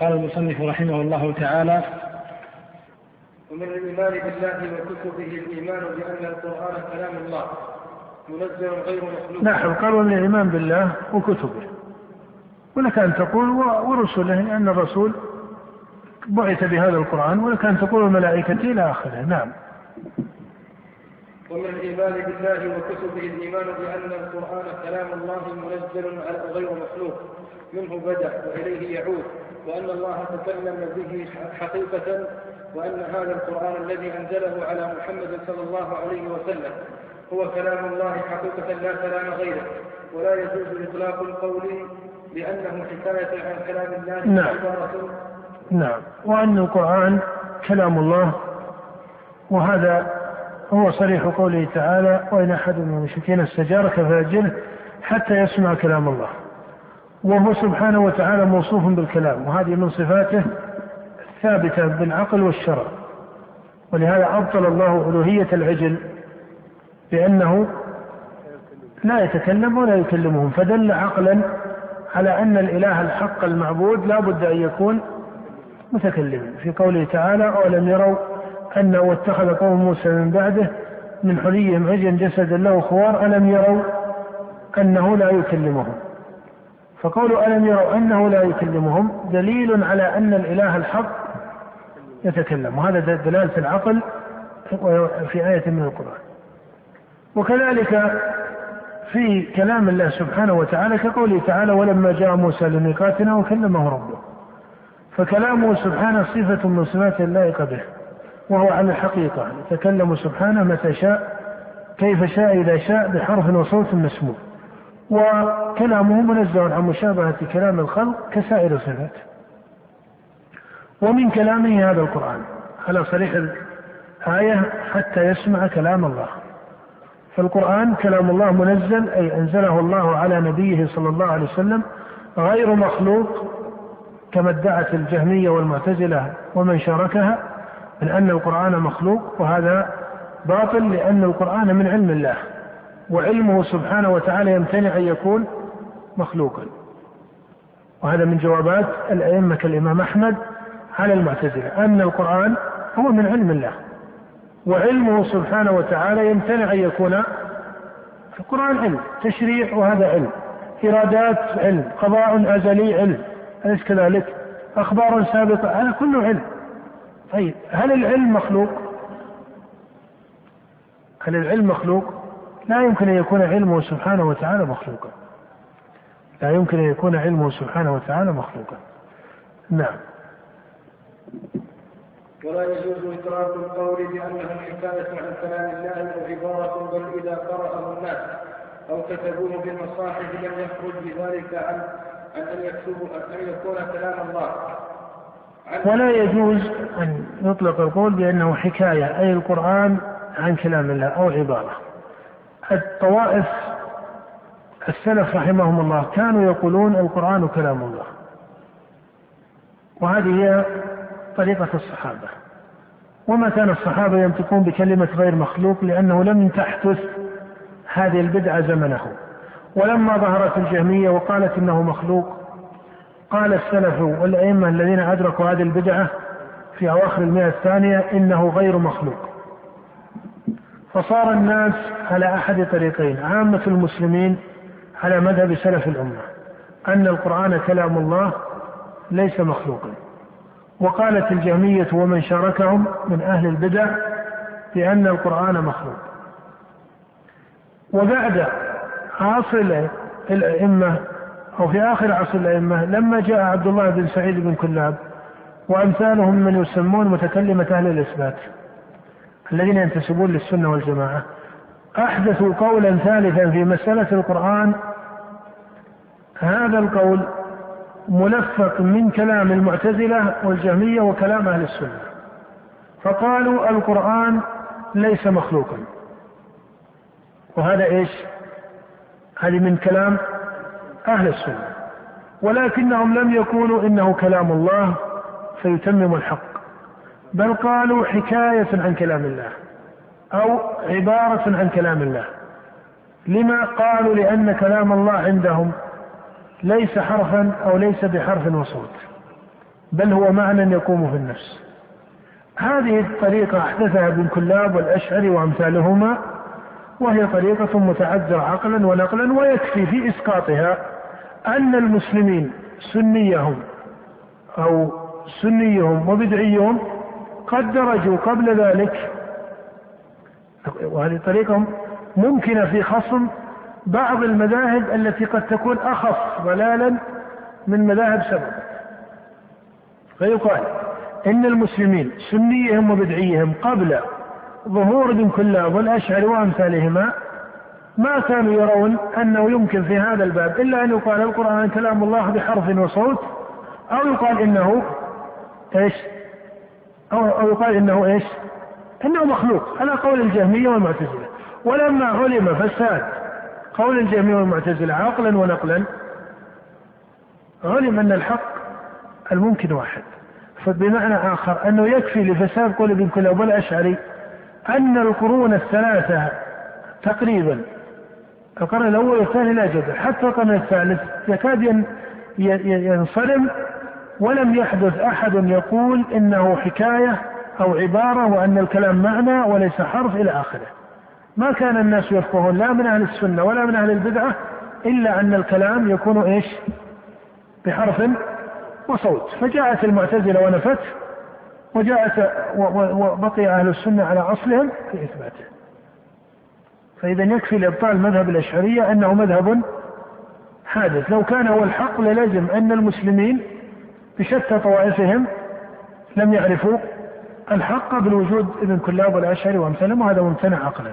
قال المصنف رحمه الله تعالى ومن الإيمان بالله وكتبه الإيمان بأن القرآن كلام الله منزل غير مخلوق. نعم قال ومن الإيمان بالله وكتبه. ولك أن تقول ورسله لأن الرسول بعث بهذا القرآن ولك أن تقول الملائكة إلى آخره. نعم. ومن الإيمان بالله وكتبه الإيمان بأن القرآن كلام الله منزل غير مخلوق منه بدأ وإليه يعود وأن الله تكلم به حقيقة وأن هذا القرآن الذي أنزله على محمد صلى الله عليه وسلم هو كلام الله حقيقة لا كلام غيره. ولا يجوز إطلاق القول لأنه حكاية عن كلام الله نعم. نعم. وأن القرآن كلام الله وهذا هو صريح قوله تعالى وإن أحد من المشركين استجارك فأجله حتى يسمع كلام الله. وهو سبحانه وتعالى موصوف بالكلام وهذه من صفاته ثابتة بالعقل والشرع. ولهذا أبطل الله ألوهية العجل بأنه لا يتكلم ولا يكلمهم فدل عقلا على أن الإله الحق المعبود لا بد أن يكون متكلما. في قوله تعالى أولم يروا أنه واتخذ قوم موسى من بعده من حليهم عجلا جسدا له خوار ألم يروا أنه لا يكلمهم؟ فقولوا ألم يروا أنه لا يكلمهم دليل على أن الإله الحق يتكلم وهذا دلالة العقل في آية من القرآن. وكذلك في كلام الله سبحانه وتعالى كقوله تعالى ولما جاء موسى لميقاتنا وكلمه ربه فكلامه سبحانه صفة من صفات اللائقة به وهو على الحقيقة. يتكلم سبحانه متى شاء كيف شاء إذا شاء بحرف وصوت مسموع. وكلامه منزه عن مشابهة كلام الخلق كسائر الصفات. ومن كلامه هذا القرآن. على صريح الآية حتى يسمع كلام الله. فالقرآن كلام الله منزل أي أنزله الله على نبيه صلى الله عليه وسلم غير مخلوق كما ادعت الجهمية والمعتزلة ومن شاركها. من أن القرآن مخلوق وهذا باطل لأن القرآن من علم الله وعلمه سبحانه وتعالى يمتنع أن يكون مخلوقا. وهذا من جوابات الأئمة كالإمام أحمد على المعتزلة أن القرآن هو من علم الله وعلمه سبحانه وتعالى يمتنع أن يكون القرآن علم تشريع وهذا علم إرادات علم قضاء أزلي علم أليس كذلك؟ أخبار سابقة هذا كله علم. طيب هل العلم مخلوق؟ هل العلم مخلوق؟ لا يمكن أن يكون علمه سبحانه وتعالى مخلوقا. لا يمكن أن يكون علمه سبحانه وتعالى مخلوقا. نعم. ولا يجوز إدراك القول بأنه حكاية عن كلام الله أو عبارة بل إذا قرأه الناس أو كتبوه بالمصاحف لم يخرج بذلك عن أن يكتبوا أن يكون كلام الله. ولا يجوز أن يطلق القول بأنه حكاية أي القرآن عن كلام الله أو عبارة. الطوائف السلف رحمهم الله كانوا يقولون القرآن كلام الله. وهذه هي طريقة الصحابة. وما كان الصحابة ينطقون بكلمة غير مخلوق لأنه لم تحدث هذه البدعة زمنه. ولما ظهرت الجهمية وقالت إنه مخلوق قال السلف والأئمة الذين أدركوا هذه البدعة في أواخر المئة الثانية إنه غير مخلوق. فصار الناس على أحد طريقين عامة المسلمين على مذهب سلف الأمة أن القرآن كلام الله ليس مخلوقا. وقالت الجهمية ومن شاركهم من أهل البدع بأن القرآن مخلوق. وبعد عصر الأئمة أو في آخر عصر الأئمة لما جاء عبد الله بن سعيد بن كلاب وأمثالهم من يسمون متكلمة أهل الإثبات الذين ينتسبون للسنة والجماعة. أحدثوا قولا ثالثا في مسألة القرآن. هذا القول ملفق من كلام المعتزلة والجهمية وكلام أهل السنة. فقالوا القرآن ليس مخلوقا. وهذا إيش؟ هذه من كلام أهل السنة. ولكنهم لم يقولوا إنه كلام الله فيتمم الحق. بل قالوا حكاية عن كلام الله أو عبارة عن كلام الله. لما قالوا لأن كلام الله عندهم ليس حرفا أو ليس بحرف وصوت بل هو معنى يقوم في النفس. هذه الطريقة أحدثها ابن كلاب والأشعري وأمثالهما وهي طريقة متعذرة عقلا ونقلا ويكفي في إسقاطها أن المسلمين سنيهم أو سنيهم وبدعيهم قد درجوا قبل ذلك. وهذه طريقة ممكنة في خصم بعض المذاهب التي قد تكون أخف ضلالا من مذاهب سبب فيقال إن المسلمين سنيهم وبدعيهم قبل ظهور ابن كلاب والأشعري وأمثالهما ما كانوا يرون أنه يمكن في هذا الباب إلا أن يقال القرآن كلام الله بحرف وصوت أو يقال إنه إيش؟ أو, أو يقال إنه إيش؟ إنه مخلوق على قول الجهمية والمعتزلة. ولما علم فساد قول الجهمية والمعتزلة عقلا ونقلا علم أن الحق الممكن واحد. فبمعنى آخر أنه يكفي لفساد قول ابن كلاب والأشعري أن القرون الثلاثة تقريبا القرن الأول والثاني لا جدل. حتى القرن الثالث يكاد ينصرم ولم يحدث أحد يقول إنه حكاية أو عبارة وأن الكلام معنى وليس حرف إلى آخره. ما كان الناس يفقهون لا من أهل السنة ولا من أهل البدعة إلا أن الكلام يكون إيش؟ بحرف وصوت. فجاءت المعتزلة ونفت وجاءت وبقي أهل السنة على أصلهم في إثباته. فإذا يكفي لإبطال مذهب الأشعرية أنه مذهب حادث. لو كان هو الحق للزم أن المسلمين بشتى طوائفهم لم يعرفوا الحق بالوجود ابن كلاب والأشعري وأمثالهم وهذا ممتنع عقلا.